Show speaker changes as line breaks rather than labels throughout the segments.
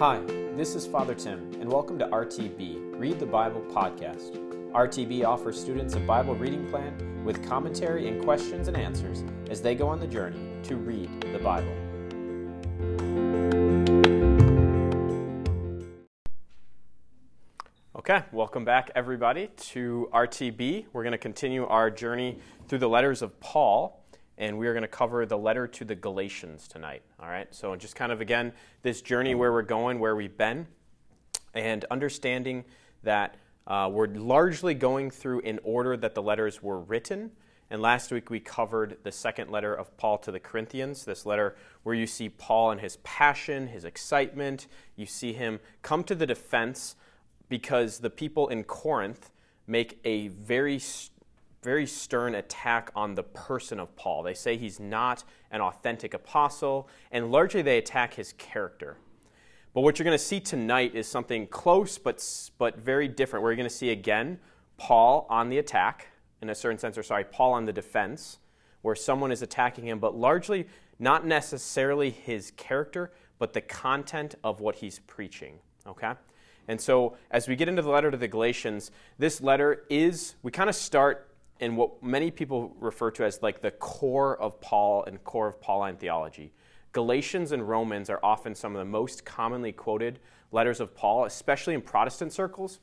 Hi, this is Father Tim, and welcome to RTB, Read the Bible podcast. RTB offers students a Bible reading plan with commentary and questions and answers as they go on the journey to read the Bible. Okay, welcome back, everybody, to RTB. We're going to continue our journey through the letters of Paul, and we are going to cover the letter to the Galatians tonight. All right, so just kind of again, this journey where we're going, where we've been, and understanding that uh, we're largely going through in order that the letters were written. And last week we covered the second letter of Paul to the Corinthians, this letter where you see Paul and his passion, his excitement. You see him come to the defense because the people in Corinth make a very, very stern attack on the person of Paul. They say he's not an authentic apostle, and largely they attack his character. But what you're going to see tonight is something close but, but very different. We're going to see again Paul on the attack, in a certain sense, or sorry, Paul on the defense, where someone is attacking him, but largely not necessarily his character, but the content of what he's preaching. Okay? And so, as we get into the letter to the Galatians, this letter is, we kind of start in what many people refer to as like the core of Paul and core of Pauline theology. Galatians and Romans are often some of the most commonly quoted letters of Paul, especially in Protestant circles.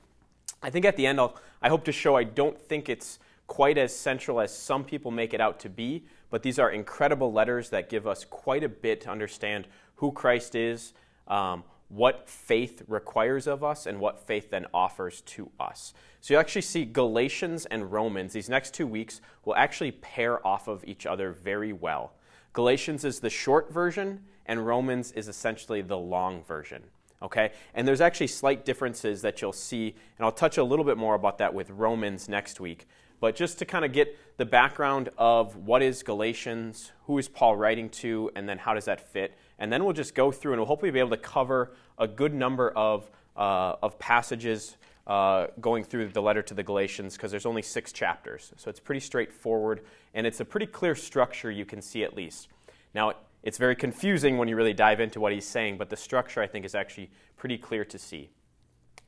I think at the end, I'll, I hope to show I don't think it's quite as central as some people make it out to be, but these are incredible letters that give us quite a bit to understand who Christ is, um, what faith requires of us and what faith then offers to us. So you actually see Galatians and Romans, these next two weeks, will actually pair off of each other very well. Galatians is the short version, and Romans is essentially the long version. Okay? And there's actually slight differences that you'll see, and I'll touch a little bit more about that with Romans next week. But just to kind of get the background of what is Galatians, who is Paul writing to, and then how does that fit, and then we'll just go through and we'll hopefully be able to cover a good number of, uh, of passages uh, going through the letter to the Galatians because there's only six chapters. So it's pretty straightforward, and it's a pretty clear structure you can see at least. Now, it's very confusing when you really dive into what he's saying, but the structure I think is actually pretty clear to see.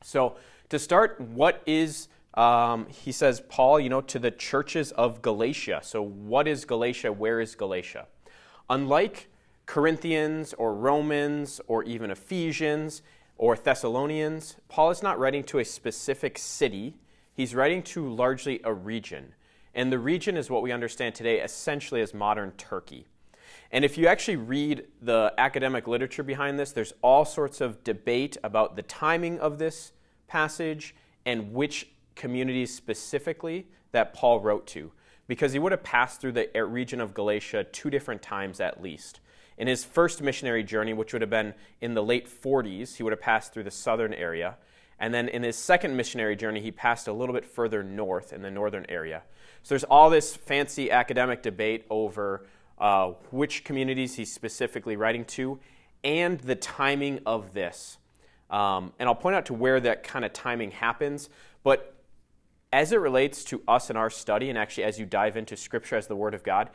So, to start, what is, um, he says, Paul, you know, to the churches of Galatia. So, what is Galatia? Where is Galatia? Unlike Corinthians or Romans or even Ephesians or Thessalonians, Paul is not writing to a specific city, he's writing to largely a region. And the region is what we understand today essentially as modern Turkey. And if you actually read the academic literature behind this, there's all sorts of debate about the timing of this passage and which communities specifically that Paul wrote to, because he would have passed through the region of Galatia two different times at least. In his first missionary journey, which would have been in the late 40s, he would have passed through the southern area. And then in his second missionary journey, he passed a little bit further north in the northern area. So there's all this fancy academic debate over uh, which communities he's specifically writing to and the timing of this. Um, and I'll point out to where that kind of timing happens. But as it relates to us and our study, and actually as you dive into Scripture as the Word of God,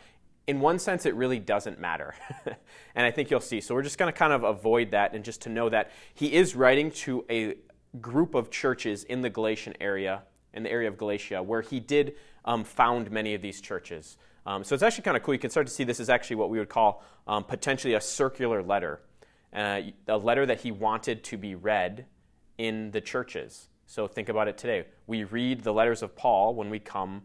in one sense, it really doesn't matter. and I think you'll see. So we're just going to kind of avoid that and just to know that he is writing to a group of churches in the Galatian area, in the area of Galatia, where he did um, found many of these churches. Um, so it's actually kind of cool. You can start to see this is actually what we would call um, potentially a circular letter, uh, a letter that he wanted to be read in the churches. So think about it today. We read the letters of Paul when we come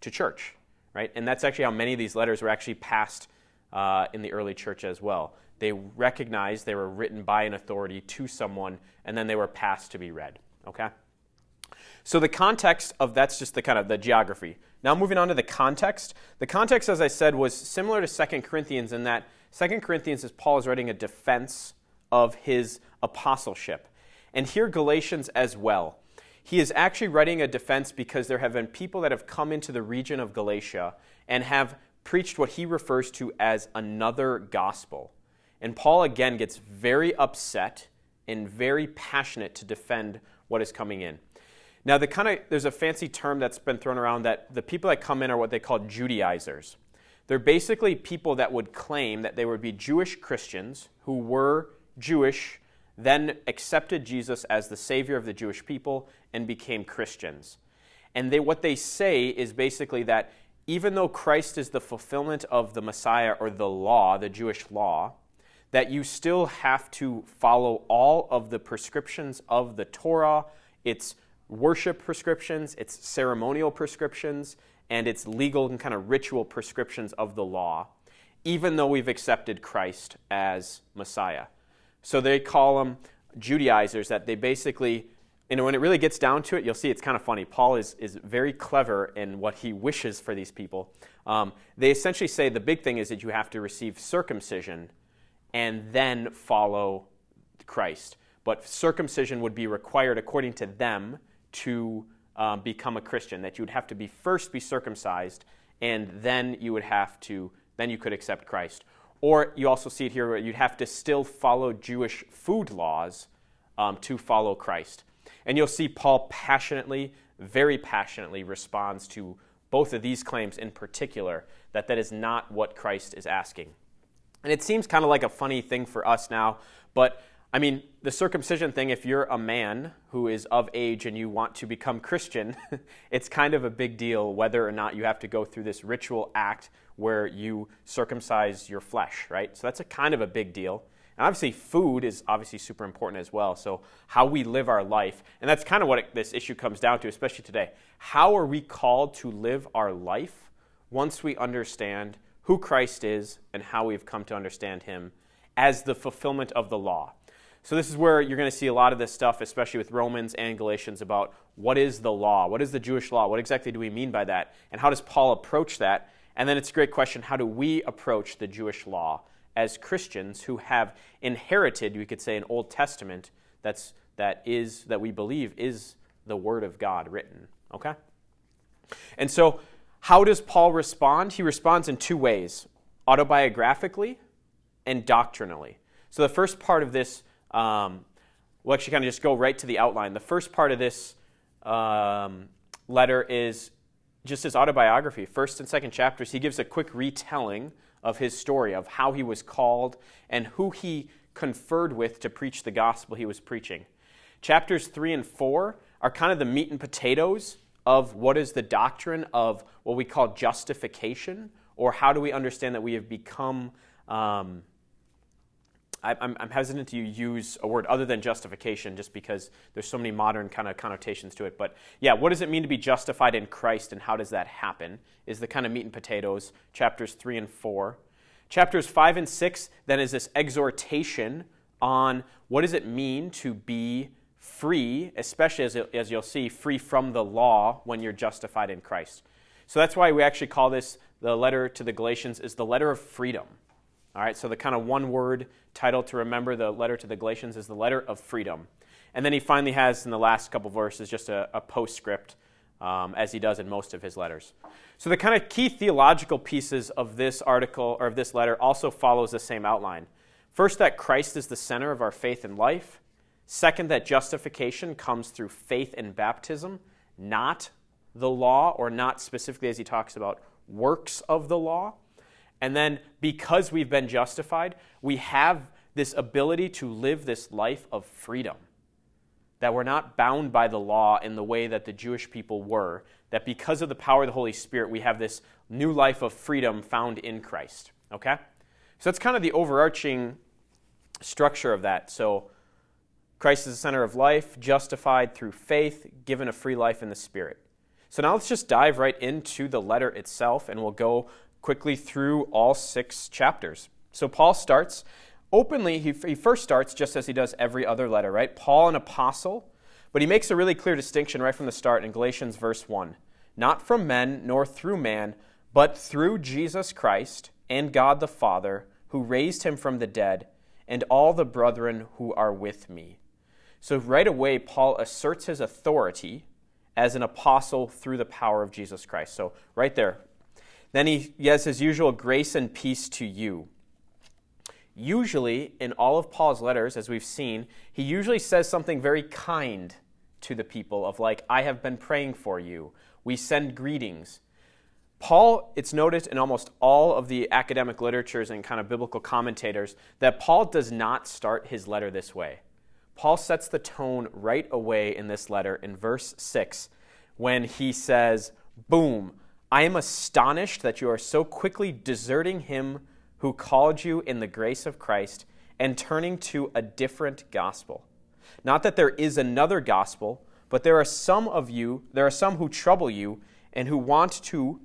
to church right? And that's actually how many of these letters were actually passed uh, in the early church as well. They recognized they were written by an authority to someone, and then they were passed to be read. Okay. So the context of that's just the kind of the geography. Now moving on to the context. The context, as I said, was similar to Second Corinthians in that Second Corinthians is Paul is writing a defense of his apostleship, and here Galatians as well. He is actually writing a defense because there have been people that have come into the region of Galatia and have preached what he refers to as another gospel. And Paul again gets very upset and very passionate to defend what is coming in. Now, the kind of there's a fancy term that's been thrown around that the people that come in are what they call Judaizers. They're basically people that would claim that they would be Jewish Christians who were Jewish then accepted Jesus as the Savior of the Jewish people and became Christians. And they, what they say is basically that even though Christ is the fulfillment of the Messiah or the law, the Jewish law, that you still have to follow all of the prescriptions of the Torah, its worship prescriptions, its ceremonial prescriptions, and its legal and kind of ritual prescriptions of the law, even though we've accepted Christ as Messiah. So they call them Judaizers, that they basically, know, when it really gets down to it, you'll see it's kind of funny. Paul is, is very clever in what he wishes for these people. Um, they essentially say the big thing is that you have to receive circumcision and then follow Christ. But circumcision would be required according to them to um, become a Christian, that you would have to be first be circumcised, and then you would have to, then you could accept Christ. Or you also see it here where you'd have to still follow Jewish food laws um, to follow Christ. And you'll see Paul passionately, very passionately responds to both of these claims in particular, that that is not what Christ is asking. And it seems kind of like a funny thing for us now, but I mean, the circumcision thing, if you're a man who is of age and you want to become Christian, it's kind of a big deal whether or not you have to go through this ritual act where you circumcise your flesh, right? So that's a kind of a big deal. And obviously, food is obviously super important as well. So, how we live our life, and that's kind of what it, this issue comes down to, especially today. How are we called to live our life once we understand who Christ is and how we've come to understand him as the fulfillment of the law? So, this is where you're going to see a lot of this stuff, especially with Romans and Galatians, about what is the law? What is the Jewish law? What exactly do we mean by that? And how does Paul approach that? And then it's a great question how do we approach the Jewish law as Christians who have inherited, we could say, an Old Testament that's, that, is, that we believe is the Word of God written? Okay? And so, how does Paul respond? He responds in two ways autobiographically and doctrinally. So, the first part of this um, we'll actually kind of just go right to the outline. The first part of this um, letter is just his autobiography. First and second chapters, he gives a quick retelling of his story, of how he was called and who he conferred with to preach the gospel he was preaching. Chapters 3 and 4 are kind of the meat and potatoes of what is the doctrine of what we call justification, or how do we understand that we have become um, I'm, I'm hesitant to use a word other than justification just because there's so many modern kind of connotations to it. But yeah, what does it mean to be justified in Christ and how does that happen? Is the kind of meat and potatoes, chapters 3 and 4. Chapters 5 and 6 then is this exhortation on what does it mean to be free, especially as, as you'll see, free from the law when you're justified in Christ. So that's why we actually call this the letter to the Galatians is the letter of freedom. All right, so the kind of one word title to remember the letter to the Galatians is the letter of freedom. And then he finally has in the last couple verses just a, a postscript, um, as he does in most of his letters. So the kind of key theological pieces of this article or of this letter also follows the same outline. First, that Christ is the center of our faith and life. Second, that justification comes through faith and baptism, not the law, or not specifically as he talks about works of the law. And then because we've been justified, we have this ability to live this life of freedom. That we're not bound by the law in the way that the Jewish people were. That because of the power of the Holy Spirit, we have this new life of freedom found in Christ. Okay? So that's kind of the overarching structure of that. So Christ is the center of life, justified through faith, given a free life in the Spirit. So now let's just dive right into the letter itself, and we'll go quickly through all six chapters. So Paul starts openly, he, he first starts just as he does every other letter, right? Paul, an apostle, but he makes a really clear distinction right from the start in Galatians verse 1. Not from men, nor through man, but through Jesus Christ and God the Father, who raised him from the dead, and all the brethren who are with me. So right away, Paul asserts his authority as an apostle through the power of Jesus Christ. So right there, then he, he has his usual grace and peace to you. Usually, in all of Paul's letters, as we've seen, he usually says something very kind to the people of like, I have been praying for you. We send greetings. Paul, it's noted in almost all of the academic literatures and kind of biblical commentators that Paul does not start his letter this way. Paul sets the tone right away in this letter in verse 6 when he says, Boom, I am astonished that you are so quickly deserting him who called you in the grace of Christ and turning to a different gospel. Not that there is another gospel, but there are some of you, there are some who trouble you and who want to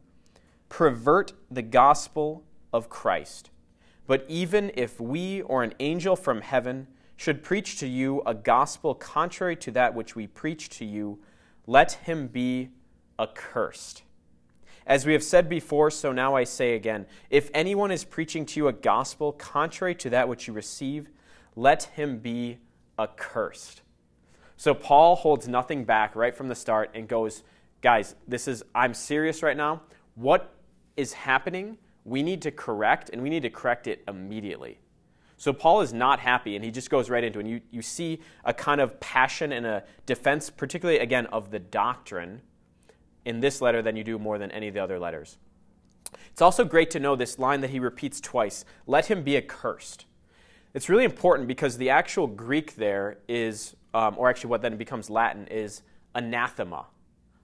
pervert the gospel of Christ. But even if we or an angel from heaven should preach to you a gospel contrary to that which we preach to you, let him be accursed. As we have said before, so now I say again if anyone is preaching to you a gospel contrary to that which you receive, let him be accursed. So Paul holds nothing back right from the start and goes, guys, this is, I'm serious right now. What is happening, we need to correct, and we need to correct it immediately. So Paul is not happy, and he just goes right into it. And you, you see a kind of passion and a defense, particularly, again, of the doctrine in this letter than you do more than any of the other letters. It's also great to know this line that he repeats twice let him be accursed. It's really important because the actual Greek there is, um, or actually what then becomes Latin, is anathema.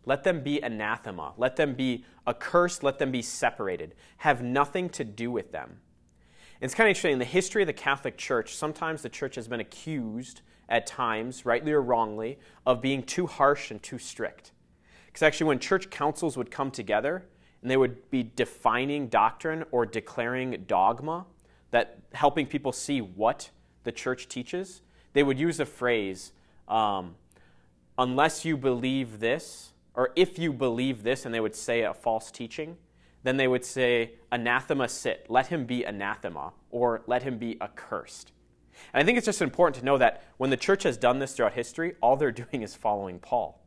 Let them be anathema. Let them be accursed. Let them be separated. Have nothing to do with them. It's kind of interesting. In the history of the Catholic Church, sometimes the church has been accused at times, rightly or wrongly, of being too harsh and too strict. Because actually, when church councils would come together and they would be defining doctrine or declaring dogma, that helping people see what the church teaches, they would use a phrase, um, unless you believe this, or if you believe this, and they would say a false teaching, then they would say, anathema sit, let him be anathema, or let him be accursed. And I think it's just important to know that when the church has done this throughout history, all they're doing is following Paul,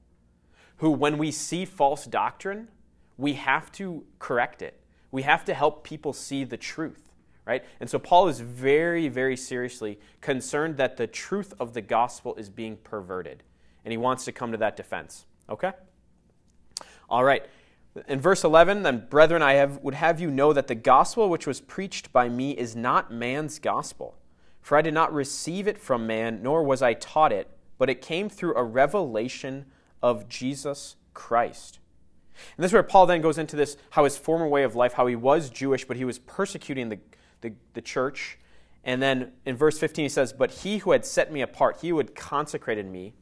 who, when we see false doctrine, we have to correct it. We have to help people see the truth, right? And so Paul is very, very seriously concerned that the truth of the gospel is being perverted, and he wants to come to that defense, okay? All right. In verse 11, then, brethren, I have, would have you know that the gospel which was preached by me is not man's gospel. For I did not receive it from man, nor was I taught it, but it came through a revelation of Jesus Christ. And this is where Paul then goes into this how his former way of life, how he was Jewish, but he was persecuting the, the, the church. And then in verse 15, he says, But he who had set me apart, he who had consecrated me,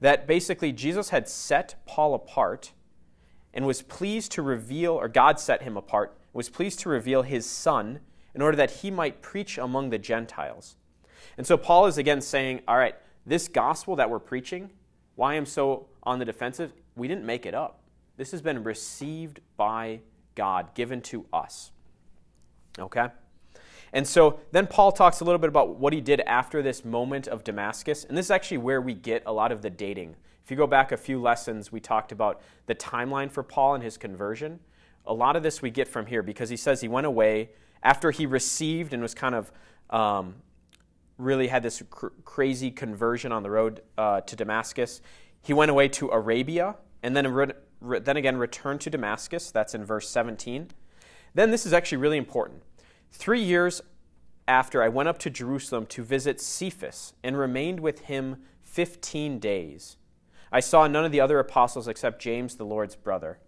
that basically Jesus had set Paul apart and was pleased to reveal, or God set him apart, was pleased to reveal his Son in order that he might preach among the Gentiles. And so Paul is again saying, all right, this gospel that we're preaching, why I'm so on the defensive, we didn't make it up. This has been received by God, given to us. Okay? And so then Paul talks a little bit about what he did after this moment of Damascus. And this is actually where we get a lot of the dating if you go back a few lessons, we talked about the timeline for Paul and his conversion. A lot of this we get from here because he says he went away after he received and was kind of um, really had this cr- crazy conversion on the road uh, to Damascus. He went away to Arabia and then, re- re- then again returned to Damascus. That's in verse 17. Then this is actually really important. Three years after, I went up to Jerusalem to visit Cephas and remained with him 15 days. I saw none of the other apostles except James, the Lord's brother.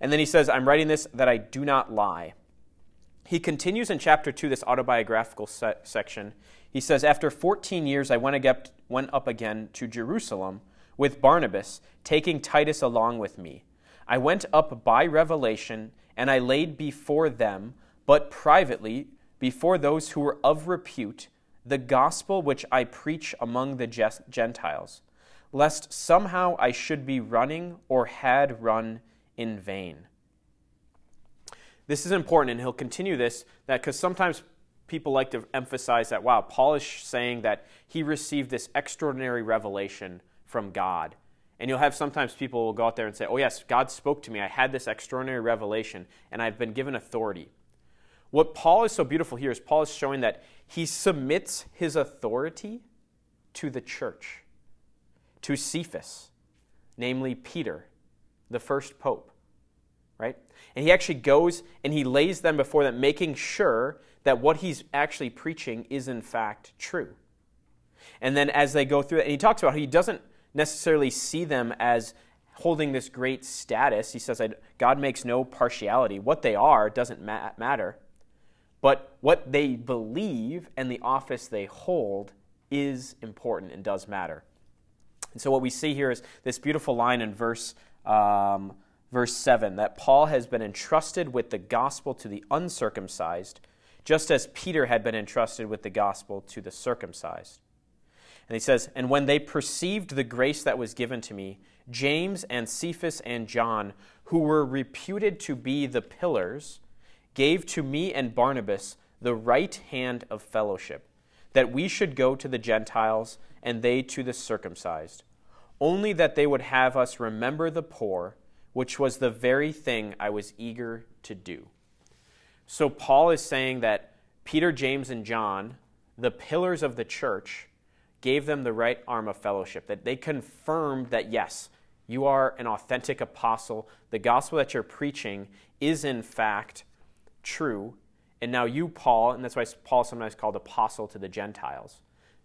And then he says, I'm writing this that I do not lie. He continues in chapter 2, this autobiographical se- section. He says, After 14 years, I went, went up again to Jerusalem with Barnabas, taking Titus along with me. I went up by revelation, and I laid before them, but privately, before those who were of repute, the gospel which I preach among the Gentiles lest somehow I should be running or had run in vain. This is important, and he'll continue this that because sometimes people like to emphasize that, wow, Paul is saying that he received this extraordinary revelation from God. And you'll have sometimes people will go out there and say, oh, yes, God spoke to me. I had this extraordinary revelation, and I've been given authority. What Paul is so beautiful here is Paul is showing that he submits his authority to the church to Cephas, namely Peter, the first pope, right? And he actually goes and he lays them before them, making sure that what he's actually preaching is in fact true. And then as they go through it, and he talks about how he doesn't necessarily see them as holding this great status. He says, God makes no partiality. What they are doesn't ma- matter. But what they believe and the office they hold is important and does matter. And so what we see here is this beautiful line in verse, um, verse 7 that Paul has been entrusted with the gospel to the uncircumcised, just as Peter had been entrusted with the gospel to the circumcised. And he says, And when they perceived the grace that was given to me, James and Cephas and John, who were reputed to be the pillars, gave to me and Barnabas the right hand of fellowship, that we should go to the Gentiles and they to the circumcised, only that they would have us remember the poor, which was the very thing I was eager to do. So Paul is saying that Peter, James, and John, the pillars of the church, gave them the right arm of fellowship, that they confirmed that, yes, you are an authentic apostle. The gospel that you're preaching is, in fact, true. And now you, Paul, and that's why Paul is sometimes called apostle to the Gentiles.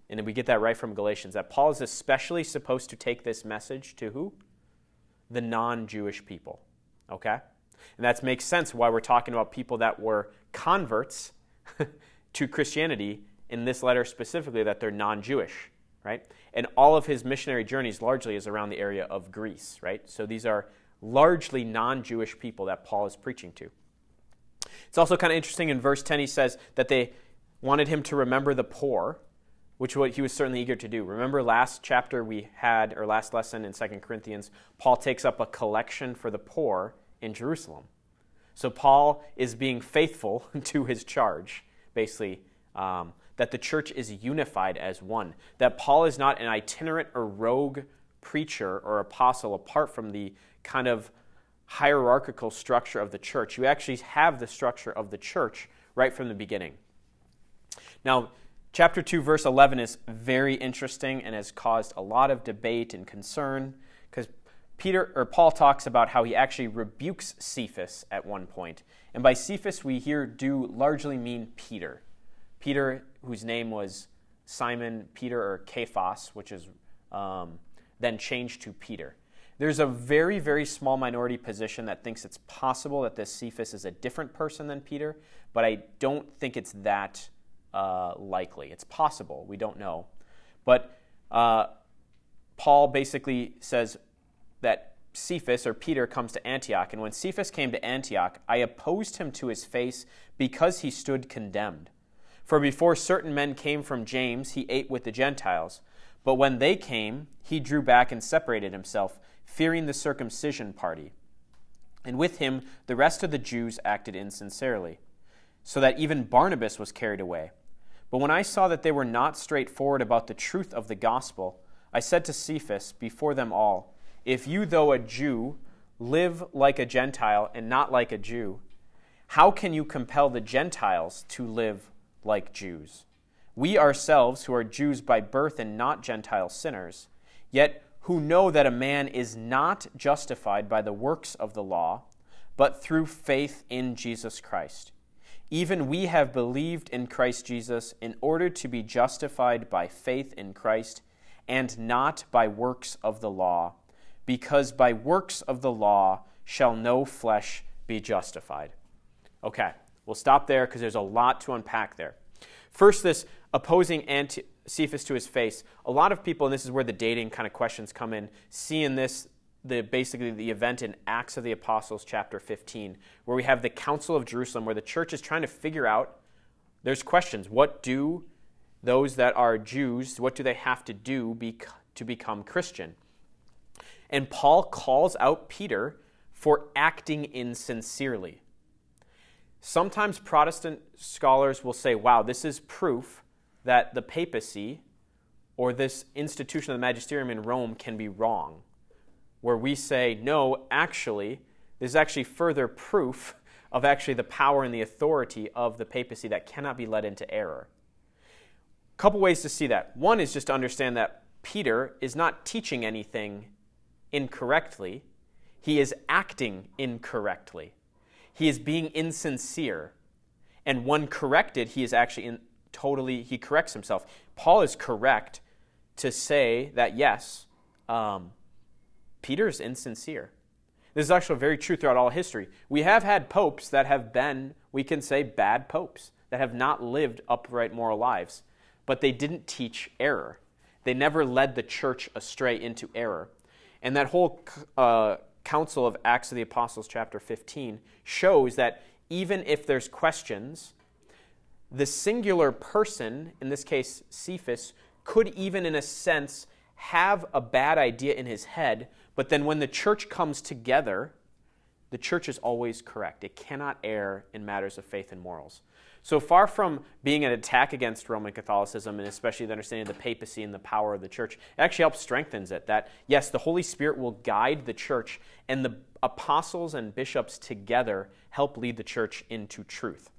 And we get that right from Galatians, that Paul is especially supposed to take this message to who? The non Jewish people. Okay? And that makes sense why we're talking about people that were converts to Christianity in this letter specifically, that they're non Jewish, right? And all of his missionary journeys largely is around the area of Greece, right? So these are largely non Jewish people that Paul is preaching to. It's also kind of interesting in verse 10, he says that they wanted him to remember the poor, which what he was certainly eager to do. Remember last chapter we had, or last lesson in 2 Corinthians, Paul takes up a collection for the poor in Jerusalem. So Paul is being faithful to his charge, basically, um, that the church is unified as one. That Paul is not an itinerant or rogue preacher or apostle apart from the kind of hierarchical structure of the church. You actually have the structure of the church right from the beginning. Now, chapter 2, verse 11 is very interesting and has caused a lot of debate and concern because Peter or Paul talks about how he actually rebukes Cephas at one point. And by Cephas, we here do largely mean Peter. Peter, whose name was Simon Peter or Cephas, which is um, then changed to Peter. There's a very, very small minority position that thinks it's possible that this Cephas is a different person than Peter, but I don't think it's that uh, likely. It's possible. We don't know. But uh, Paul basically says that Cephas or Peter comes to Antioch, and when Cephas came to Antioch, I opposed him to his face because he stood condemned. For before certain men came from James, he ate with the Gentiles. But when they came, he drew back and separated himself fearing the circumcision party. And with him, the rest of the Jews acted insincerely, so that even Barnabas was carried away. But when I saw that they were not straightforward about the truth of the gospel, I said to Cephas before them all, If you, though a Jew, live like a Gentile and not like a Jew, how can you compel the Gentiles to live like Jews? We ourselves, who are Jews by birth and not Gentile sinners, yet who know that a man is not justified by the works of the law, but through faith in Jesus Christ. Even we have believed in Christ Jesus in order to be justified by faith in Christ and not by works of the law, because by works of the law shall no flesh be justified. Okay, we'll stop there because there's a lot to unpack there. First, this opposing anti- to his face. A lot of people, and this is where the dating kind of questions come in, see in this the basically the event in Acts of the Apostles, chapter 15, where we have the Council of Jerusalem, where the church is trying to figure out. There's questions. What do those that are Jews? What do they have to do to become Christian? And Paul calls out Peter for acting insincerely. Sometimes Protestant scholars will say, wow, this is proof that the papacy or this institution of the magisterium in Rome can be wrong, where we say, no, actually, there's actually further proof of actually the power and the authority of the papacy that cannot be led into error. A couple ways to see that. One is just to understand that Peter is not teaching anything incorrectly, he is acting incorrectly. He is being insincere. And when corrected, he is actually in, totally, he corrects himself. Paul is correct to say that, yes, um, Peter's insincere. This is actually very true throughout all history. We have had popes that have been, we can say, bad popes, that have not lived upright moral lives, but they didn't teach error. They never led the church astray into error. And that whole uh, council of Acts of the Apostles, chapter 15, shows that even if there's questions, the singular person, in this case Cephas, could even, in a sense, have a bad idea in his head, but then when the church comes together, the church is always correct. It cannot err in matters of faith and morals. So far from being an attack against Roman Catholicism, and especially the understanding of the papacy and the power of the church, it actually helps strengthens it. That yes, the Holy Spirit will guide the church, and the apostles and bishops together help lead the church into truth.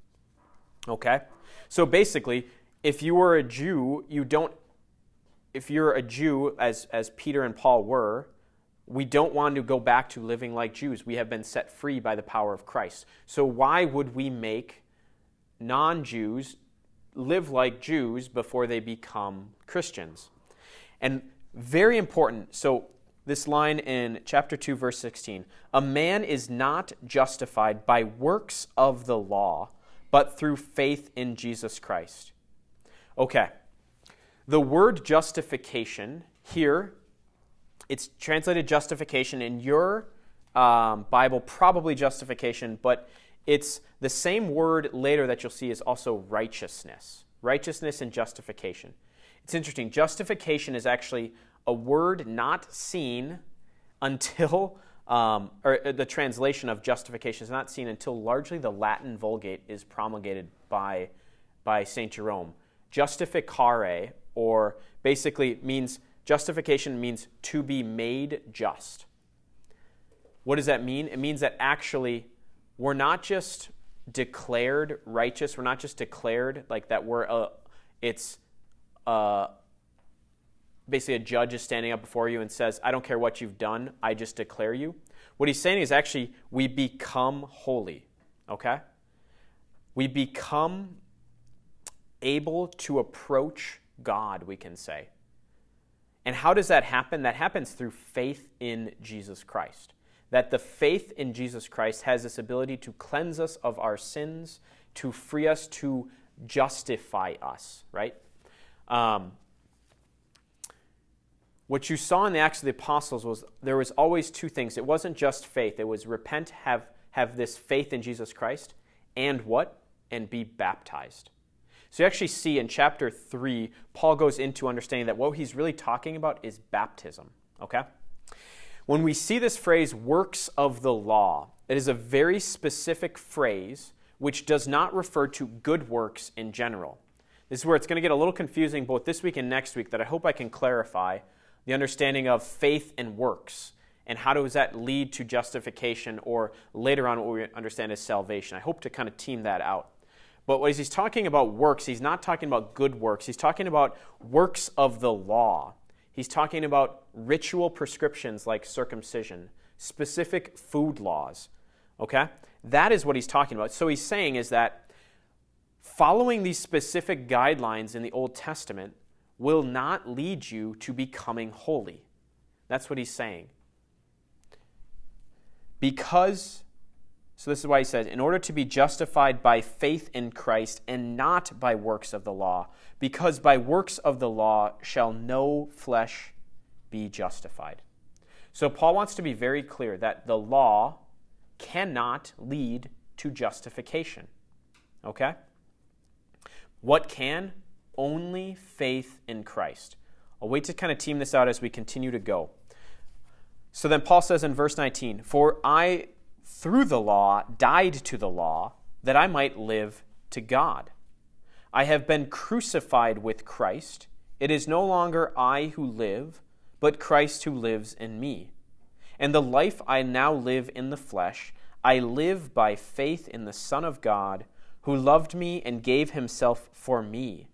Okay? So basically, if you were a Jew, you don't if you're a Jew as as Peter and Paul were, we don't want to go back to living like Jews. We have been set free by the power of Christ. So why would we make non Jews live like Jews before they become Christians. And very important. So, this line in chapter 2, verse 16 A man is not justified by works of the law, but through faith in Jesus Christ. Okay. The word justification here, it's translated justification in your um, Bible, probably justification, but it's the same word later that you'll see is also righteousness. Righteousness and justification. It's interesting. Justification is actually a word not seen until, um, or uh, the translation of justification is not seen until largely the Latin Vulgate is promulgated by, by St. Jerome. Justificare, or basically means, justification means to be made just. What does that mean? It means that actually we're not just declared righteous. We're not just declared like that we're a, it's uh, basically a judge is standing up before you and says, I don't care what you've done, I just declare you. What he's saying is actually we become holy, okay? We become able to approach God, we can say. And how does that happen? That happens through faith in Jesus Christ that the faith in Jesus Christ has this ability to cleanse us of our sins, to free us, to justify us, right? Um, what you saw in the Acts of the Apostles was there was always two things. It wasn't just faith. It was repent, have, have this faith in Jesus Christ, and what? And be baptized. So you actually see in chapter 3, Paul goes into understanding that what he's really talking about is baptism, okay? When we see this phrase, works of the law, it is a very specific phrase which does not refer to good works in general. This is where it's going to get a little confusing both this week and next week that I hope I can clarify the understanding of faith and works and how does that lead to justification or later on what we understand as salvation. I hope to kind of team that out. But as he's talking about works, he's not talking about good works. He's talking about works of the law. He's talking about ritual prescriptions like circumcision, specific food laws. Okay? That is what he's talking about. So he's saying is that following these specific guidelines in the Old Testament will not lead you to becoming holy. That's what he's saying. Because, so this is why he says, in order to be justified by faith in Christ and not by works of the law, because by works of the law shall no flesh be justified. So Paul wants to be very clear that the law cannot lead to justification. Okay? What can? Only faith in Christ. I'll wait to kind of team this out as we continue to go. So then Paul says in verse 19, For I, through the law, died to the law, that I might live to God. I have been crucified with Christ. It is no longer I who live, but Christ who lives in me. And the life I now live in the flesh, I live by faith in the Son of God, who loved me and gave himself for me.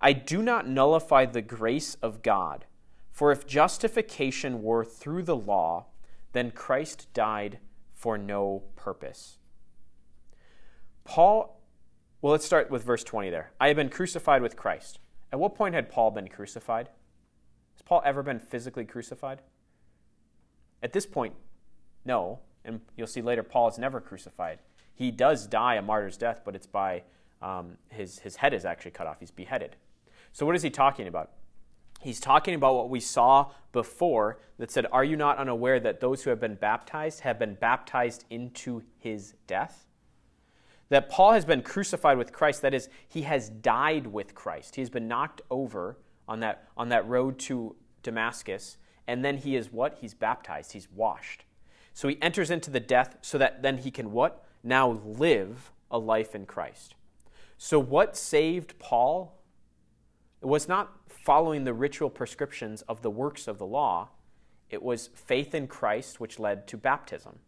I do not nullify the grace of God, for if justification were through the law, then Christ died for no purpose. Paul well, let's start with verse 20 there. I have been crucified with Christ. At what point had Paul been crucified? Has Paul ever been physically crucified? At this point, no. And you'll see later, Paul is never crucified. He does die a martyr's death, but it's by um, his, his head is actually cut off. He's beheaded. So, what is he talking about? He's talking about what we saw before that said, Are you not unaware that those who have been baptized have been baptized into his death? That Paul has been crucified with Christ, that is, he has died with Christ. He has been knocked over on that, on that road to Damascus, and then he is what? He's baptized, he's washed. So he enters into the death so that then he can what? Now live a life in Christ. So, what saved Paul? It was not following the ritual prescriptions of the works of the law, it was faith in Christ which led to baptism.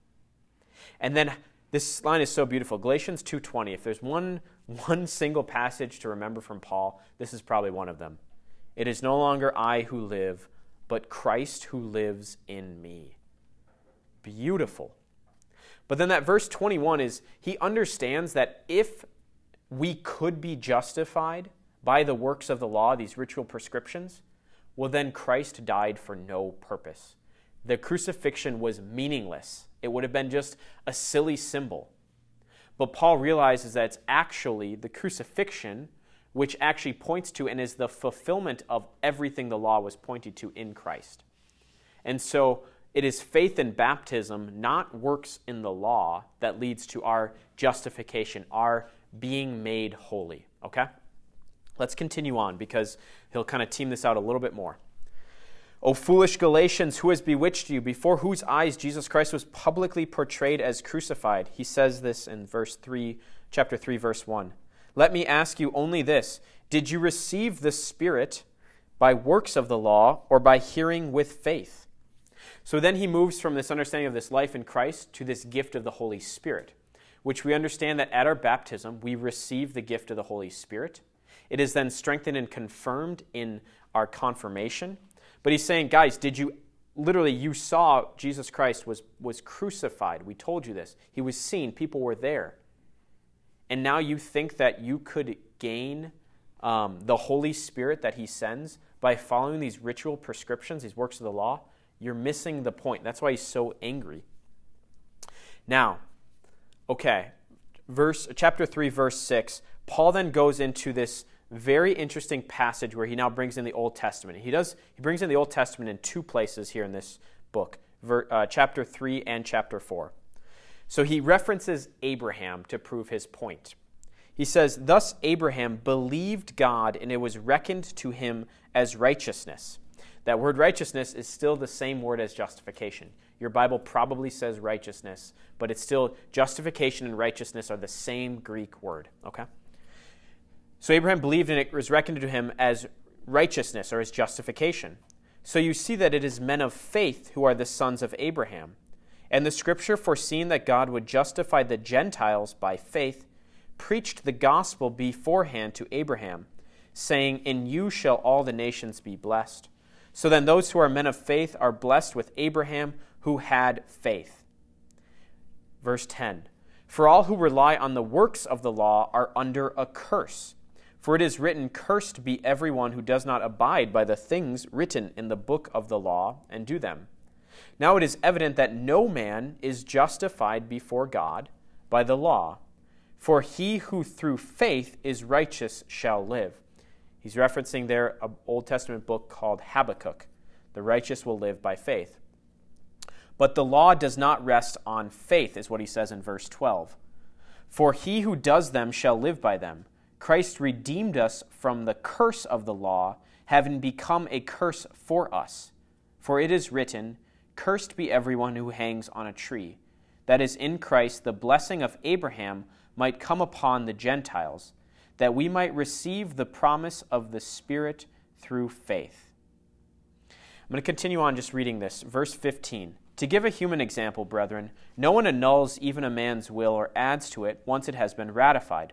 And then this line is so beautiful. Galatians 2:20. If there's one one single passage to remember from Paul, this is probably one of them. It is no longer I who live, but Christ who lives in me. Beautiful. But then that verse 21 is he understands that if we could be justified by the works of the law, these ritual prescriptions, well, then Christ died for no purpose. The crucifixion was meaningless, it would have been just a silly symbol. But Paul realizes that it's actually the crucifixion which actually points to and is the fulfillment of everything the law was pointing to in Christ. And so it is faith in baptism, not works in the law, that leads to our justification, our being made holy. Okay? Let's continue on because he'll kind of team this out a little bit more. O foolish Galatians, who has bewitched you, before whose eyes Jesus Christ was publicly portrayed as crucified? He says this in verse 3, chapter 3, verse 1. Let me ask you only this Did you receive the Spirit by works of the law or by hearing with faith? So then he moves from this understanding of this life in Christ to this gift of the Holy Spirit which we understand that at our baptism we receive the gift of the Holy Spirit. It is then strengthened and confirmed in our confirmation. But he's saying, guys, did you literally you saw Jesus Christ was was crucified. We told you this. He was seen, people were there. And now you think that you could gain um, the Holy Spirit that he sends by following these ritual prescriptions, these works of the law, you're missing the point. That's why he's so angry. Now, Okay, verse chapter 3 verse 6. Paul then goes into this very interesting passage where he now brings in the Old Testament. He does he brings in the Old Testament in two places here in this book, ver, uh, chapter 3 and chapter 4. So he references Abraham to prove his point. He says, Thus Abraham believed God, and it was reckoned to him as righteousness. That word righteousness is still the same word as justification. Your Bible probably says righteousness, but it's still justification and righteousness are the same Greek word, okay? So Abraham believed and it was reckoned to him as righteousness or as justification. So you see that it is men of faith who are the sons of Abraham. And the scripture, foreseeing that God would justify the Gentiles by faith, preached the gospel beforehand to Abraham, saying, In you shall all the nations be blessed. So then, those who are men of faith are blessed with Abraham, who had faith. Verse 10 For all who rely on the works of the law are under a curse. For it is written, Cursed be everyone who does not abide by the things written in the book of the law and do them. Now it is evident that no man is justified before God by the law, for he who through faith is righteous shall live. He's referencing there an uh, Old Testament book called Habakkuk. The righteous will live by faith. But the law does not rest on faith, is what he says in verse 12. For he who does them shall live by them. Christ redeemed us from the curse of the law, having become a curse for us. For it is written, Cursed be everyone who hangs on a tree. That is, in Christ, the blessing of Abraham might come upon the Gentiles, that we might receive the promise of the Spirit through faith. I'm going to continue on just reading this. Verse 15. To give a human example, brethren, no one annuls even a man's will or adds to it once it has been ratified.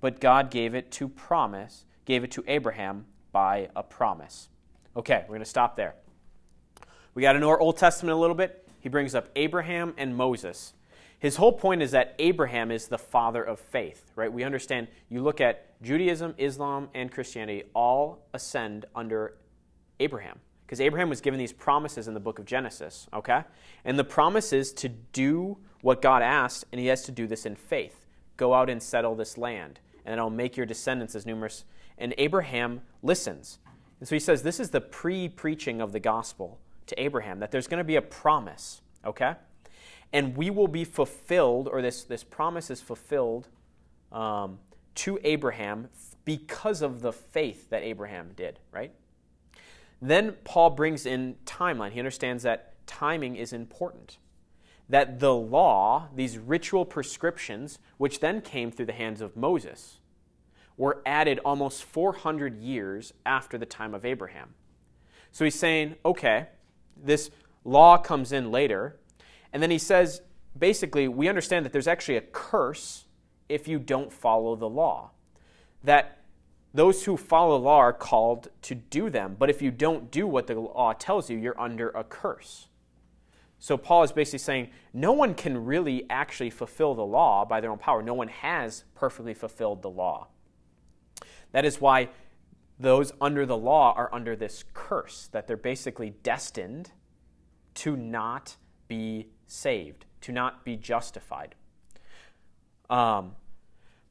but God gave it to promise, gave it to Abraham by a promise. Okay, we're going to stop there. We got to know our Old Testament a little bit. He brings up Abraham and Moses. His whole point is that Abraham is the father of faith, right? We understand you look at Judaism, Islam, and Christianity all ascend under Abraham because Abraham was given these promises in the book of Genesis, okay? And the promise is to do what God asked, and he has to do this in faith. Go out and settle this land, and I'll make your descendants as numerous. And Abraham listens. And so he says this is the pre preaching of the gospel to Abraham, that there's going to be a promise, okay? And we will be fulfilled, or this, this promise is fulfilled um, to Abraham because of the faith that Abraham did, right? Then Paul brings in timeline. He understands that timing is important. That the law, these ritual prescriptions, which then came through the hands of Moses, were added almost 400 years after the time of Abraham. So he's saying, okay, this law comes in later. And then he says, basically, we understand that there's actually a curse if you don't follow the law. That those who follow the law are called to do them, but if you don't do what the law tells you, you're under a curse. So Paul is basically saying no one can really actually fulfill the law by their own power. No one has perfectly fulfilled the law. That is why those under the law are under this curse, that they're basically destined to not be saved, to not be justified. Um,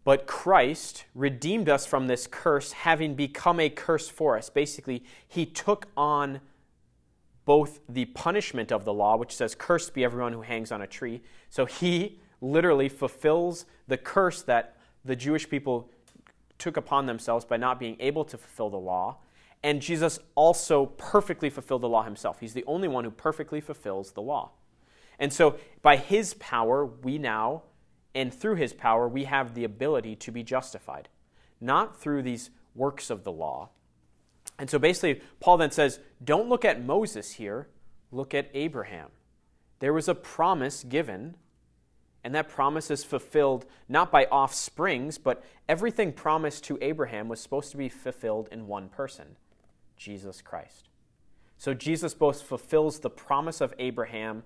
but Christ redeemed us from this curse, having become a curse for us. Basically, he took on both the punishment of the law, which says, Cursed be everyone who hangs on a tree. So he literally fulfills the curse that the Jewish people took upon themselves by not being able to fulfill the law. And Jesus also perfectly fulfilled the law himself. He's the only one who perfectly fulfills the law. And so, by his power, we now and through his power, we have the ability to be justified, not through these works of the law. And so basically, Paul then says, don't look at Moses here, look at Abraham. There was a promise given, and that promise is fulfilled not by offsprings, but everything promised to Abraham was supposed to be fulfilled in one person Jesus Christ. So Jesus both fulfills the promise of Abraham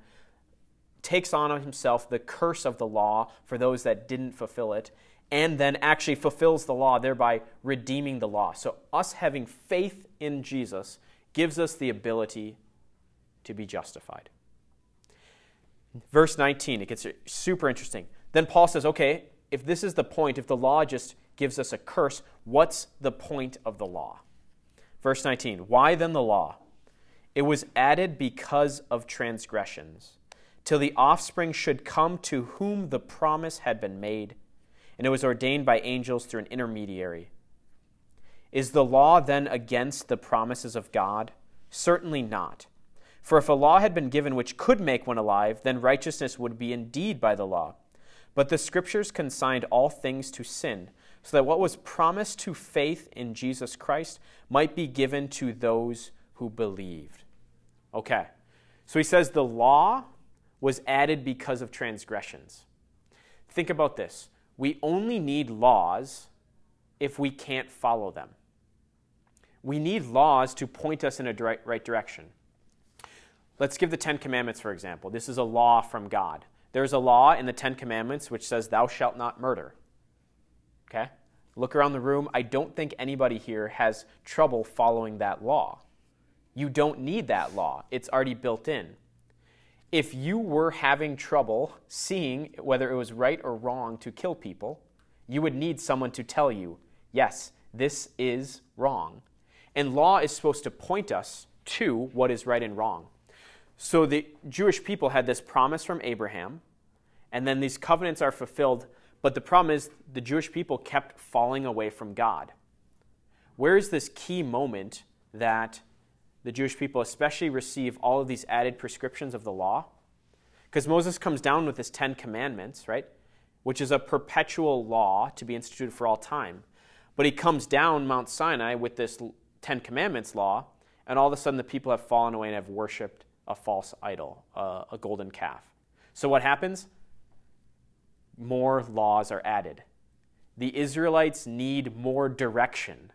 takes on himself the curse of the law for those that didn't fulfill it, and then actually fulfills the law, thereby redeeming the law. So, us having faith in Jesus gives us the ability to be justified. Verse 19, it gets super interesting. Then Paul says, okay, if this is the point, if the law just gives us a curse, what's the point of the law? Verse 19, why then the law? It was added because of transgressions till the offspring should come to whom the promise had been made, and it was ordained by angels through an intermediary. Is the law then against the promises of God? Certainly not. For if a law had been given which could make one alive, then righteousness would be indeed by the law. But the Scriptures consigned all things to sin, so that what was promised to faith in Jesus Christ might be given to those who believed. Okay, so he says the law was added because of transgressions. Think about this. We only need laws if we can't follow them. We need laws to point us in a right direction. Let's give the Ten Commandments, for example. This is a law from God. There's a law in the Ten Commandments which says, Thou shalt not murder. Okay? Look around the room. I don't think anybody here has trouble following that law. You don't need that law, it's already built in if you were having trouble seeing whether it was right or wrong to kill people, you would need someone to tell you, yes, this is wrong. And law is supposed to point us to what is right and wrong. So the Jewish people had this promise from Abraham, and then these covenants are fulfilled, but the problem is the Jewish people kept falling away from God. Where is this key moment that the Jewish people especially receive all of these added prescriptions of the law. Because Moses comes down with his Ten Commandments, right? Which is a perpetual law to be instituted for all time. But he comes down Mount Sinai with this Ten Commandments law, and all of a sudden the people have fallen away and have worshiped a false idol, uh, a golden calf. So what happens? More laws are added. The Israelites need more direction.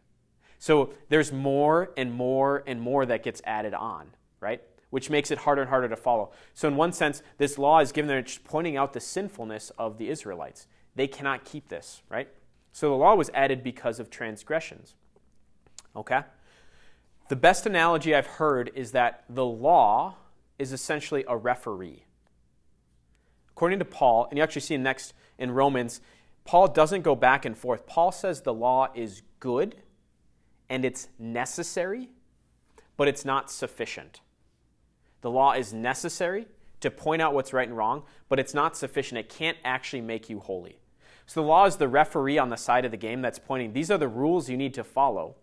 So there's more and more and more that gets added on, right? Which makes it harder and harder to follow. So, in one sense, this law is given there, pointing out the sinfulness of the Israelites. They cannot keep this, right? So the law was added because of transgressions. Okay? The best analogy I've heard is that the law is essentially a referee. According to Paul, and you actually see next in Romans, Paul doesn't go back and forth. Paul says the law is good and it's necessary, but it's not sufficient. The law is necessary to point out what's right and wrong, but it's not sufficient. It can't actually make you holy. So the law is the referee on the side of the game that's pointing, these are the rules you need to follow.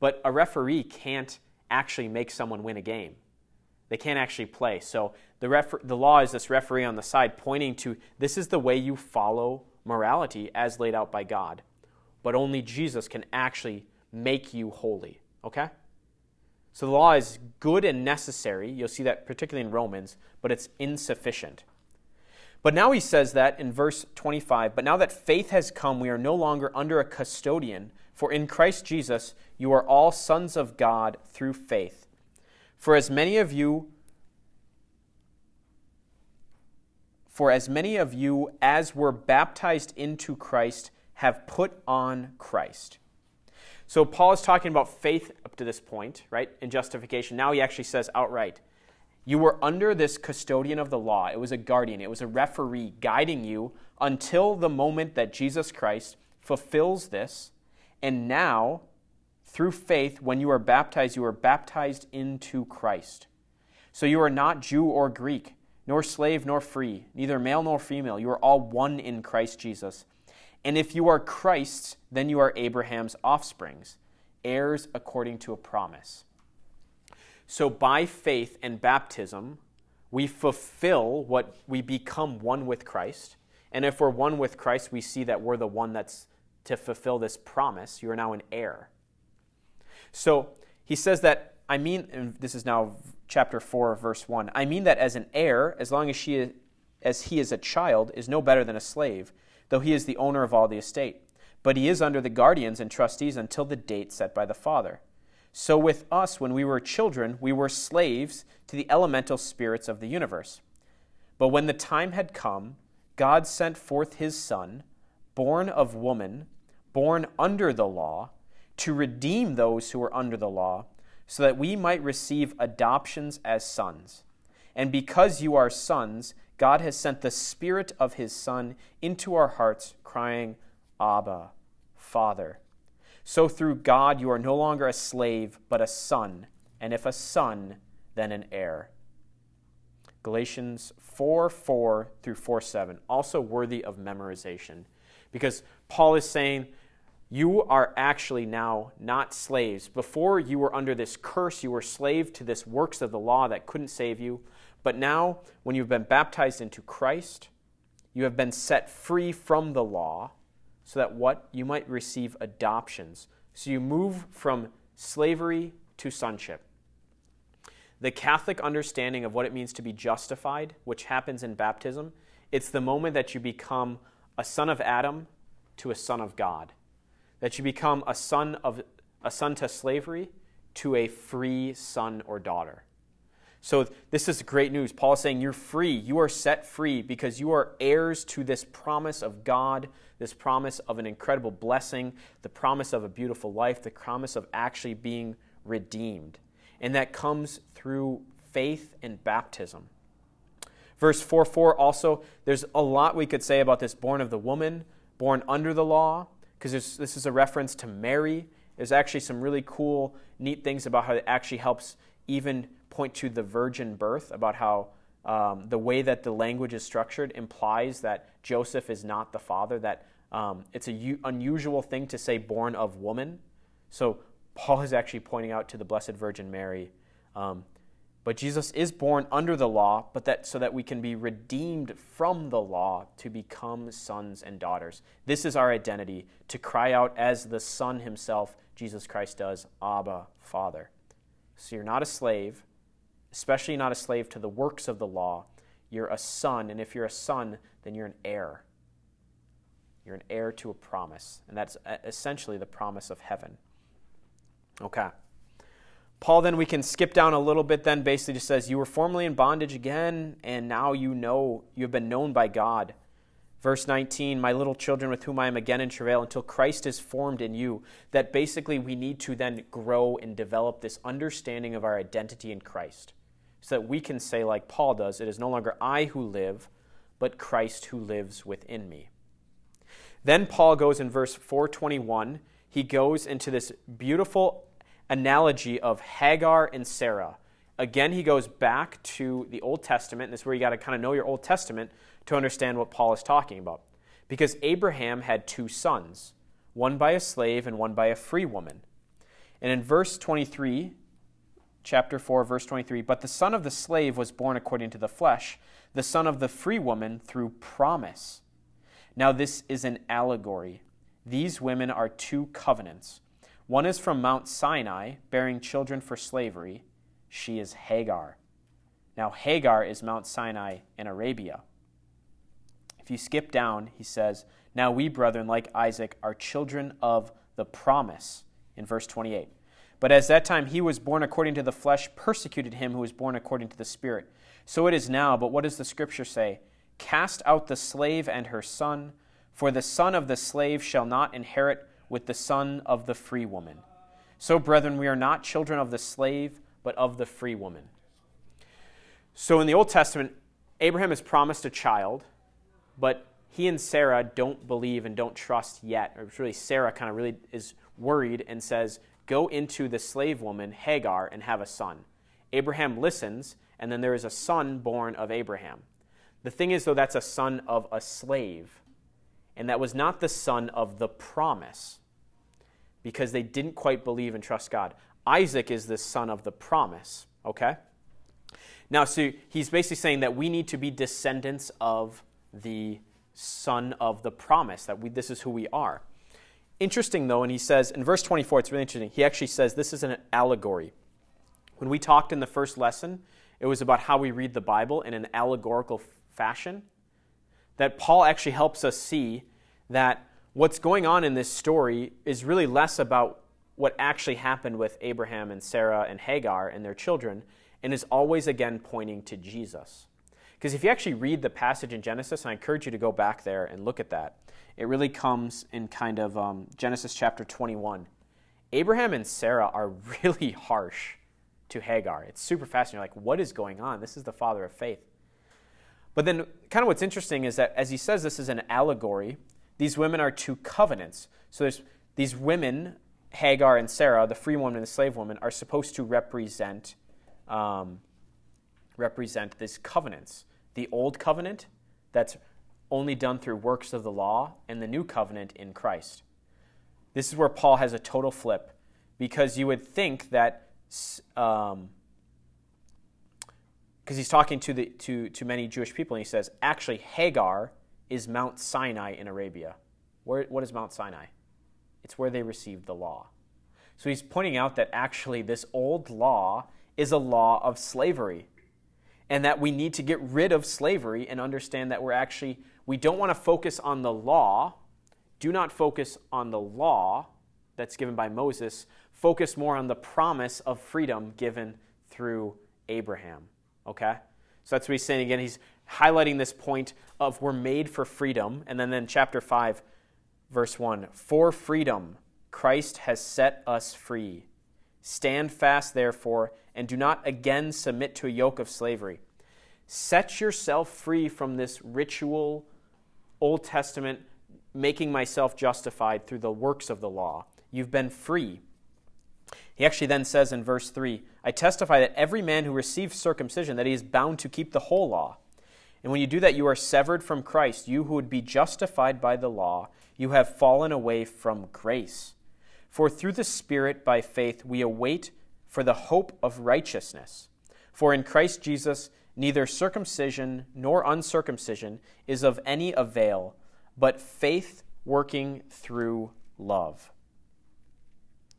But a referee can't actually make someone win a game. They can't actually play. So the, the law is this referee on the side pointing to this is the way you follow morality as laid out by God. But only Jesus can actually make you holy. Okay? So the law is good and necessary. You'll see that particularly in Romans, but it's insufficient. But now he says that in verse 25, but now that faith has come, we are no longer under a custodian, for in Christ Jesus you are all sons of God through faith. For as many of you for as many of you as were baptized into Christ have put on Christ. So Paul is talking about faith up to this point, right, in justification. Now he actually says outright, you were under this custodian of the law. It was a guardian, it was a referee guiding you until the moment that Jesus Christ fulfills this. And now, through faith, when you are baptized, you are baptized into Christ. So you are not Jew or Greek, nor slave nor free, neither male nor female. You are all one in Christ Jesus. And if you are Christ's, then you are Abraham's offsprings, heirs according to a promise. So by faith and baptism, we fulfill what we become one with Christ. And if we're one with Christ, we see that we're the one that's to fulfill this promise. You are now an heir. So he says that, I mean, this is now chapter 4, verse 1. I mean that as an heir, as long as, she, as he is a child, is no better than a slave though he is the owner of all the estate. But he is under the guardians and trustees until the date set by the Father. So with us, when we were children, we were slaves to the elemental spirits of the universe. But when the time had come, God sent forth his Son, born of woman, born under the law, to redeem those who were under the law, so that we might receive adoptions as sons. And because you are sons, God has sent the Spirit of His Son into our hearts, crying, Abba, Father. So through God you are no longer a slave, but a son, and if a son, then an heir. Galatians 4 4 through 4 7, also worthy of memorization, because Paul is saying, you are actually now not slaves. Before you were under this curse, you were slave to this works of the law that couldn't save you. But now, when you've been baptized into Christ, you have been set free from the law, so that what? You might receive adoptions. So you move from slavery to sonship. The Catholic understanding of what it means to be justified, which happens in baptism, it's the moment that you become a son of Adam to a son of God. That you become a son of a son to slavery to a free son or daughter. So, this is great news. Paul is saying you're free. You are set free because you are heirs to this promise of God, this promise of an incredible blessing, the promise of a beautiful life, the promise of actually being redeemed. And that comes through faith and baptism. Verse 4 4 also, there's a lot we could say about this born of the woman, born under the law, because this is a reference to Mary. There's actually some really cool, neat things about how it actually helps even point to the virgin birth, about how um, the way that the language is structured implies that Joseph is not the father, that um, it's an u- unusual thing to say born of woman. So Paul is actually pointing out to the Blessed Virgin Mary um, But Jesus is born under the law, but that so that we can be redeemed from the law to become sons and daughters. This is our identity, to cry out as the Son himself, Jesus Christ does, Abba, Father. So you're not a slave, especially not a slave to the works of the law. You're a son, and if you're a son, then you're an heir. You're an heir to a promise, and that's essentially the promise of heaven. Okay. Paul, then we can skip down a little bit, then basically just says, You were formerly in bondage again, and now you know, you have been known by God. Verse 19, My little children with whom I am again in travail until Christ is formed in you. That basically we need to then grow and develop this understanding of our identity in Christ. So that we can say, like Paul does, It is no longer I who live, but Christ who lives within me. Then Paul goes in verse 421, he goes into this beautiful analogy of Hagar and Sarah. Again, he goes back to the Old Testament. And this is where you got to kind of know your Old Testament to understand what Paul is talking about. Because Abraham had two sons, one by a slave and one by a free woman. And in verse 23, chapter 4, verse 23, but the son of the slave was born according to the flesh, the son of the free woman through promise. Now, this is an allegory. These women are two covenants. One is from Mount Sinai, bearing children for slavery. She is Hagar. Now, Hagar is Mount Sinai in Arabia. If you skip down, he says, Now we, brethren, like Isaac, are children of the promise, in verse 28. But as that time he was born according to the flesh, persecuted him who was born according to the Spirit. So it is now, but what does the Scripture say? Cast out the slave and her son, for the son of the slave shall not inherit with the son of the free woman. So, brethren, we are not children of the slave, but of the free woman. So, in the Old Testament, Abraham is promised a child, but he and Sarah don't believe and don't trust yet. Or really, Sarah kind of really is worried and says, Go into the slave woman, Hagar, and have a son. Abraham listens, and then there is a son born of Abraham. The thing is, though, that's a son of a slave, and that was not the son of the promise because they didn't quite believe and trust God. Isaac is the son of the promise, okay? Now, so he's basically saying that we need to be descendants of the son of the promise, that we, this is who we are. Interesting, though, and he says in verse 24, it's really interesting. He actually says this is an allegory. When we talked in the first lesson, it was about how we read the Bible in an allegorical fashion. That Paul actually helps us see that what's going on in this story is really less about what actually happened with Abraham and Sarah and Hagar and their children, and is always again pointing to Jesus. Because if you actually read the passage in Genesis, I encourage you to go back there and look at that, it really comes in kind of um, Genesis chapter 21. Abraham and Sarah are really harsh to Hagar. It's super fascinating. You're like, what is going on? This is the father of faith. But then, kind of what's interesting is that as he says this is an allegory, these women are two covenants. So there's these women, Hagar and Sarah, the free woman and the slave woman, are supposed to represent um, represent these covenants. The old covenant that's only done through works of the law, and the new covenant in Christ. This is where Paul has a total flip, because you would think that. Um, because he's talking to, the, to, to many Jewish people, and he says, actually, Hagar is Mount Sinai in Arabia. Where, what is Mount Sinai? It's where they received the law. So he's pointing out that actually this old law is a law of slavery and that we need to get rid of slavery and understand that we're actually we don't want to focus on the law do not focus on the law that's given by Moses focus more on the promise of freedom given through Abraham okay so that's what he's saying again he's highlighting this point of we're made for freedom. And then in chapter 5, verse 1 For freedom, Christ has set us free. Stand fast, therefore, and do not again submit to a yoke of slavery. Set yourself free from this ritual, Old Testament, making myself justified through the works of the law. You've been free. He actually then says in verse 3 I testify that every man who receives circumcision, that he is bound to keep the whole law. And when you do that, you are severed from Christ. You who would be justified by the law, you have fallen away from grace. For through the Spirit, by faith, we await for the hope of righteousness. For in Christ Jesus, neither circumcision nor uncircumcision is of any avail, but faith working through love.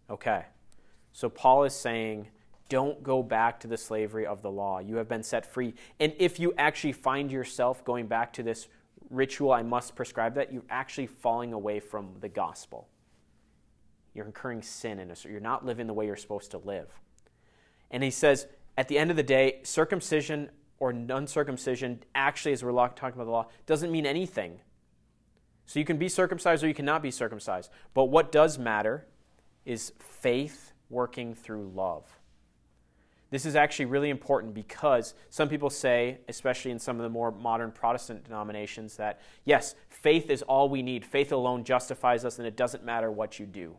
Okay, so Paul is saying, don't go back to the slavery of the law. You have been set free. And if you actually find yourself going back to this ritual, I must prescribe that, you're actually falling away from the gospel. You're incurring sin in it. You're not living the way you're supposed to live. And he says, at the end of the day, circumcision or uncircumcision, actually, as we're talking about the law, doesn't mean anything. So you can be circumcised or you cannot be circumcised. But what does matter is faith working through love. This is actually really important because some people say, especially in some of the more modern Protestant denominations, that yes, faith is all we need. Faith alone justifies us, and it doesn't matter what you do.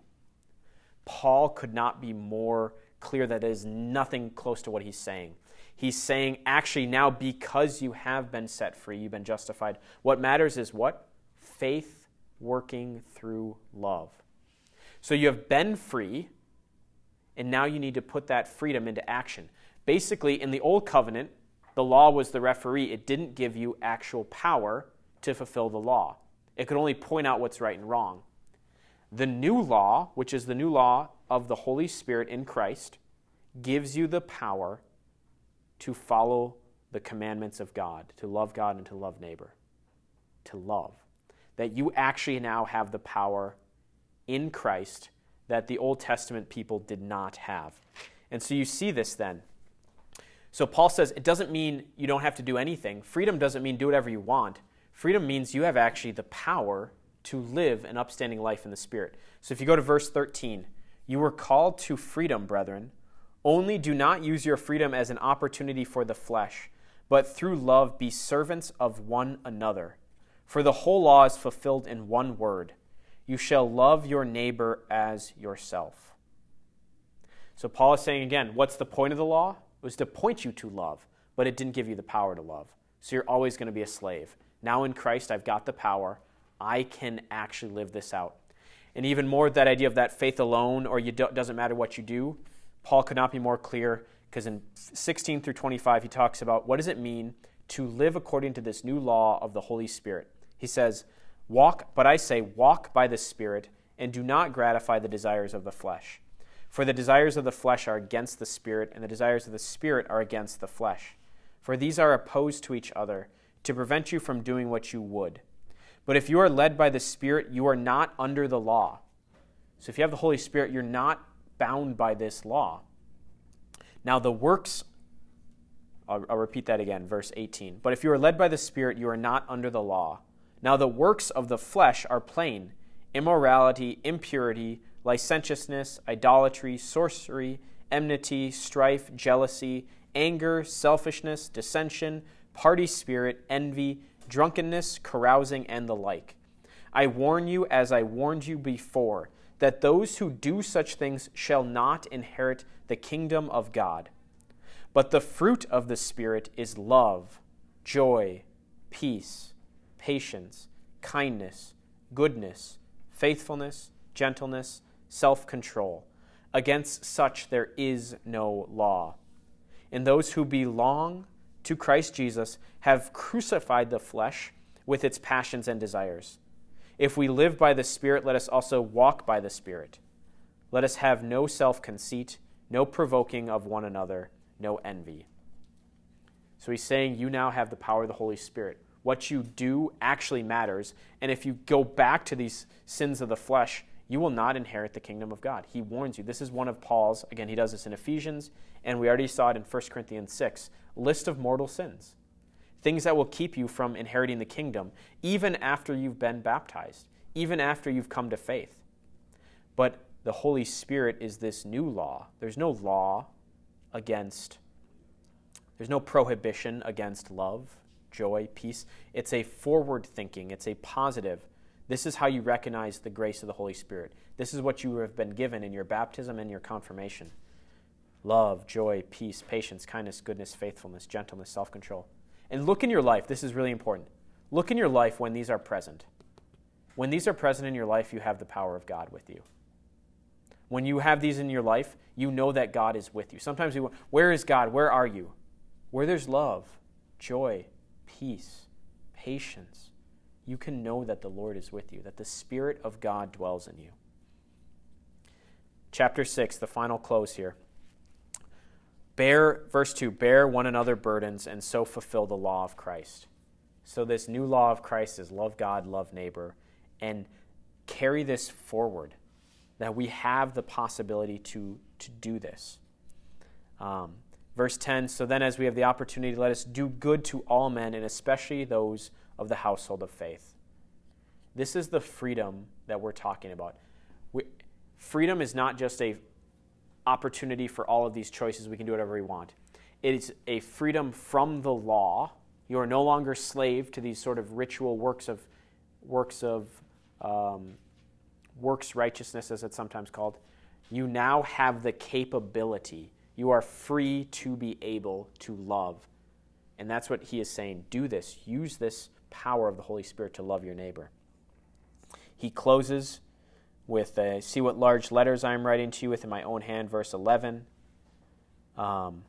Paul could not be more clear that it is nothing close to what he's saying. He's saying, actually, now because you have been set free, you've been justified, what matters is what? Faith working through love. So you have been free, and now you need to put that freedom into action. Basically, in the Old Covenant, the law was the referee. It didn't give you actual power to fulfill the law, it could only point out what's right and wrong. The new law, which is the new law of the Holy Spirit in Christ, gives you the power to follow the commandments of God, to love God and to love neighbor. To love. That you actually now have the power in Christ that the Old Testament people did not have. And so you see this then. So Paul says it doesn't mean you don't have to do anything. Freedom doesn't mean do whatever you want. Freedom means you have actually the power to live an upstanding life in the Spirit. So if you go to verse 13, you were called to freedom, brethren. Only do not use your freedom as an opportunity for the flesh, but through love be servants of one another. For the whole law is fulfilled in one word you shall love your neighbor as yourself. So Paul is saying again, what's the point of the law? It was to point you to love, but it didn't give you the power to love. So you're always going to be a slave. Now in Christ, I've got the power. I can actually live this out. And even more, that idea of that faith alone, or it doesn't matter what you do, Paul could not be more clear because in 16 through 25, he talks about what does it mean to live according to this new law of the Holy Spirit. He says, Walk, but I say, walk by the Spirit, and do not gratify the desires of the flesh. For the desires of the flesh are against the Spirit, and the desires of the Spirit are against the flesh. For these are opposed to each other, to prevent you from doing what you would. But if you are led by the Spirit, you are not under the law. So if you have the Holy Spirit, you're not bound by this law. Now, the works, I'll, I'll repeat that again, verse 18. But if you are led by the Spirit, you are not under the law. Now the works of the flesh are plain immorality, impurity, licentiousness, idolatry, sorcery, enmity, strife, jealousy, anger, selfishness, dissension, party spirit, envy, drunkenness, carousing, and the like. I warn you, as I warned you before, that those who do such things shall not inherit the kingdom of God. But the fruit of the Spirit is love, joy, peace patience, kindness, goodness, faithfulness, gentleness, self control. Against such there is no law. And those who belong to Christ Jesus have crucified the flesh with its passions and desires. If we live by the Spirit, let us also walk by the Spirit. Let us have no self conceit, no provoking of one another, no envy. So he's saying you now have the power of the Holy Spirit what you do actually matters. And if you go back to these sins of the flesh, you will not inherit the kingdom of God. He warns you. This is one of Paul's, again, he does this in Ephesians, and we already saw it in 1 Corinthians 6 list of mortal sins. Things that will keep you from inheriting the kingdom, even after you've been baptized, even after you've come to faith. But the Holy Spirit is this new law. There's no law against, there's no prohibition against love joy, peace. It's a forward thinking, it's a positive. This is how you recognize the grace of the Holy Spirit. This is what you have been given in your baptism and your confirmation love, joy, peace, patience, kindness, goodness, faithfulness, gentleness, self control. And look in your life, this is really important. Look in your life when these are present. When these are present in your life, you have the power of God with you. When you have these in your life, you know that God is with you. Sometimes you, where is God? Where are you? Where there's love, joy, peace, patience, you can know that the Lord is with you, that the Spirit of God dwells in you. Chapter 6, the final close here. Bear, verse 2, bear one another burdens and so fulfill the law of Christ. So, this new law of Christ is love God, love neighbor, and carry this forward. That we have the possibility to, to do this. Um, verse 10 So then, as we have the opportunity, let us do good to all men, and especially those of the household of faith. This is the freedom that we're talking about. We, freedom is not just a opportunity for all of these choices. We can do whatever we want. It is a freedom from the law you are no longer slave to these sort of ritual works of works of um, works righteousness, as it's sometimes called. You now have the capability. You are free to be able to love. And that's what he is saying. Do this. Use this power of the Holy Spirit to love your neighbor. He closes with uh, See what large letters I am writing to you with in my own hand, verse 11. Um,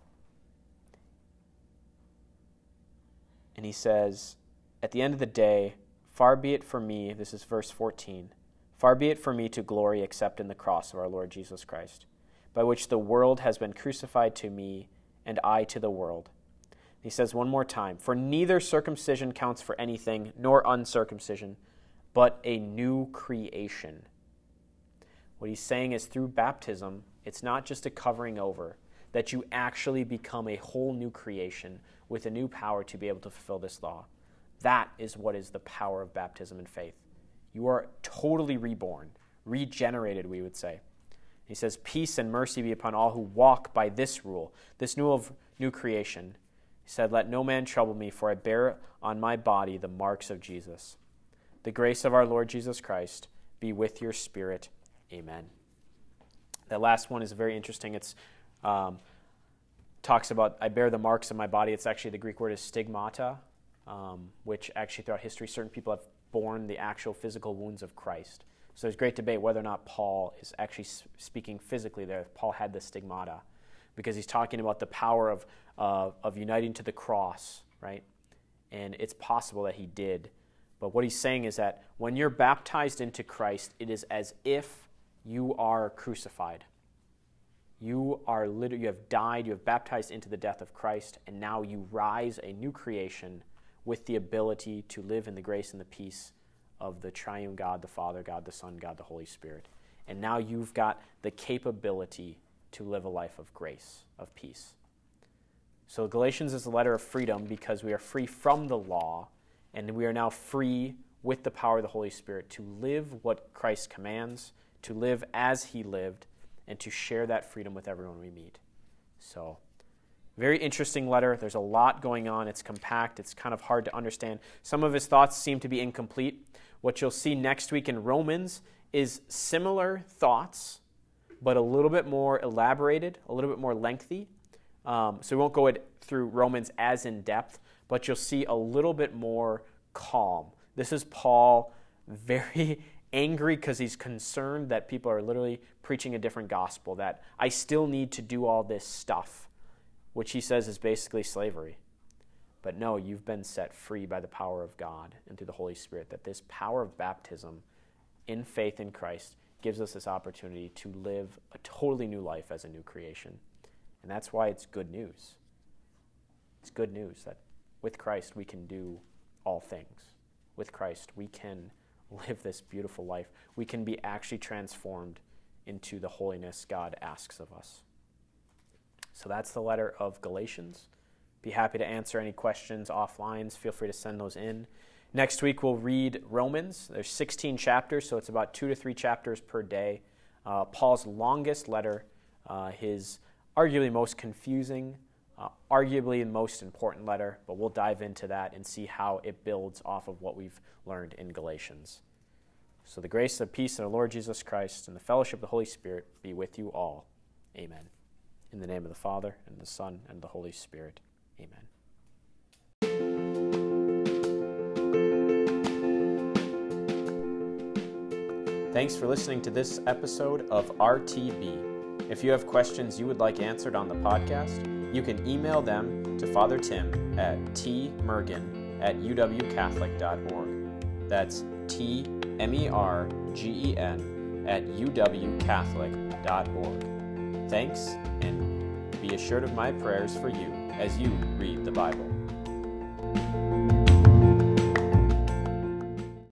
and he says, At the end of the day, far be it from me, this is verse 14, far be it from me to glory except in the cross of our Lord Jesus Christ, by which the world has been crucified to me, and I to the world. He says one more time, For neither circumcision counts for anything, nor uncircumcision, but a new creation. What he's saying is through baptism, it's not just a covering over, that you actually become a whole new creation with a new power to be able to fulfill this law. That is what is the power of baptism and faith. You are totally reborn, regenerated, we would say. He says, Peace and mercy be upon all who walk by this rule, this new of new creation. He said, Let no man trouble me, for I bear on my body the marks of Jesus. The grace of our Lord Jesus Christ be with your spirit. Amen. That last one is very interesting. It's um, talks about I bear the marks of my body. It's actually the Greek word is stigmata, um, which actually throughout history, certain people have borne the actual physical wounds of Christ. So there's great debate whether or not Paul is actually speaking physically there. If Paul had the stigmata, because he's talking about the power of uh, of uniting to the cross, right? And it's possible that he did. But what he's saying is that when you're baptized into Christ, it is as if you are crucified. You are literally, you have died, you have baptized into the death of Christ, and now you rise a new creation with the ability to live in the grace and the peace of the triune God, the Father, God, the Son, God, the Holy Spirit. And now you've got the capability to live a life of grace, of peace. So Galatians is a letter of freedom because we are free from the law, and we are now free with the power of the Holy Spirit to live what Christ commands, to live as he lived and to share that freedom with everyone we meet. So, very interesting letter. There's a lot going on. It's compact, it's kind of hard to understand. Some of his thoughts seem to be incomplete. What you'll see next week in Romans is similar thoughts, but a little bit more elaborated, a little bit more lengthy. Um, so we won't go through Romans as in depth, but you'll see a little bit more calm. This is Paul very angry because he's concerned that people are literally preaching a different gospel, that I still need to do all this stuff, which he says is basically slavery. But no, you've been set free by the power of God and through the Holy Spirit, that this power of baptism in faith in Christ gives us this opportunity to live a totally new life as a new creation. And that's why it's good news. It's good news that with Christ we can do all things. With Christ we can live this beautiful life, we can be actually transformed into the holiness God asks of us. So that's the letter of Galatians. Be happy to answer any questions offline. Feel free to send those in. Next week we'll read Romans. There's 16 chapters, so it's about two to three chapters per day. Uh, Paul's longest letter, uh, his arguably most confusing, uh, arguably the most important letter, but we'll dive into that and see how it builds off of what we've learned in Galatians. So the grace and peace of the Lord Jesus Christ and the fellowship of the Holy Spirit be with you all. Amen. In the name of the Father, and the Son, and the Holy Spirit. Amen. Thanks for listening to this episode of RTB. If you have questions you would like answered on the podcast, you can email them to Father Tim at tmergen at uwcatholic.org. That's T M E R G E N at uwcatholic.org. Thanks, and be assured of my prayers for you as you read the Bible.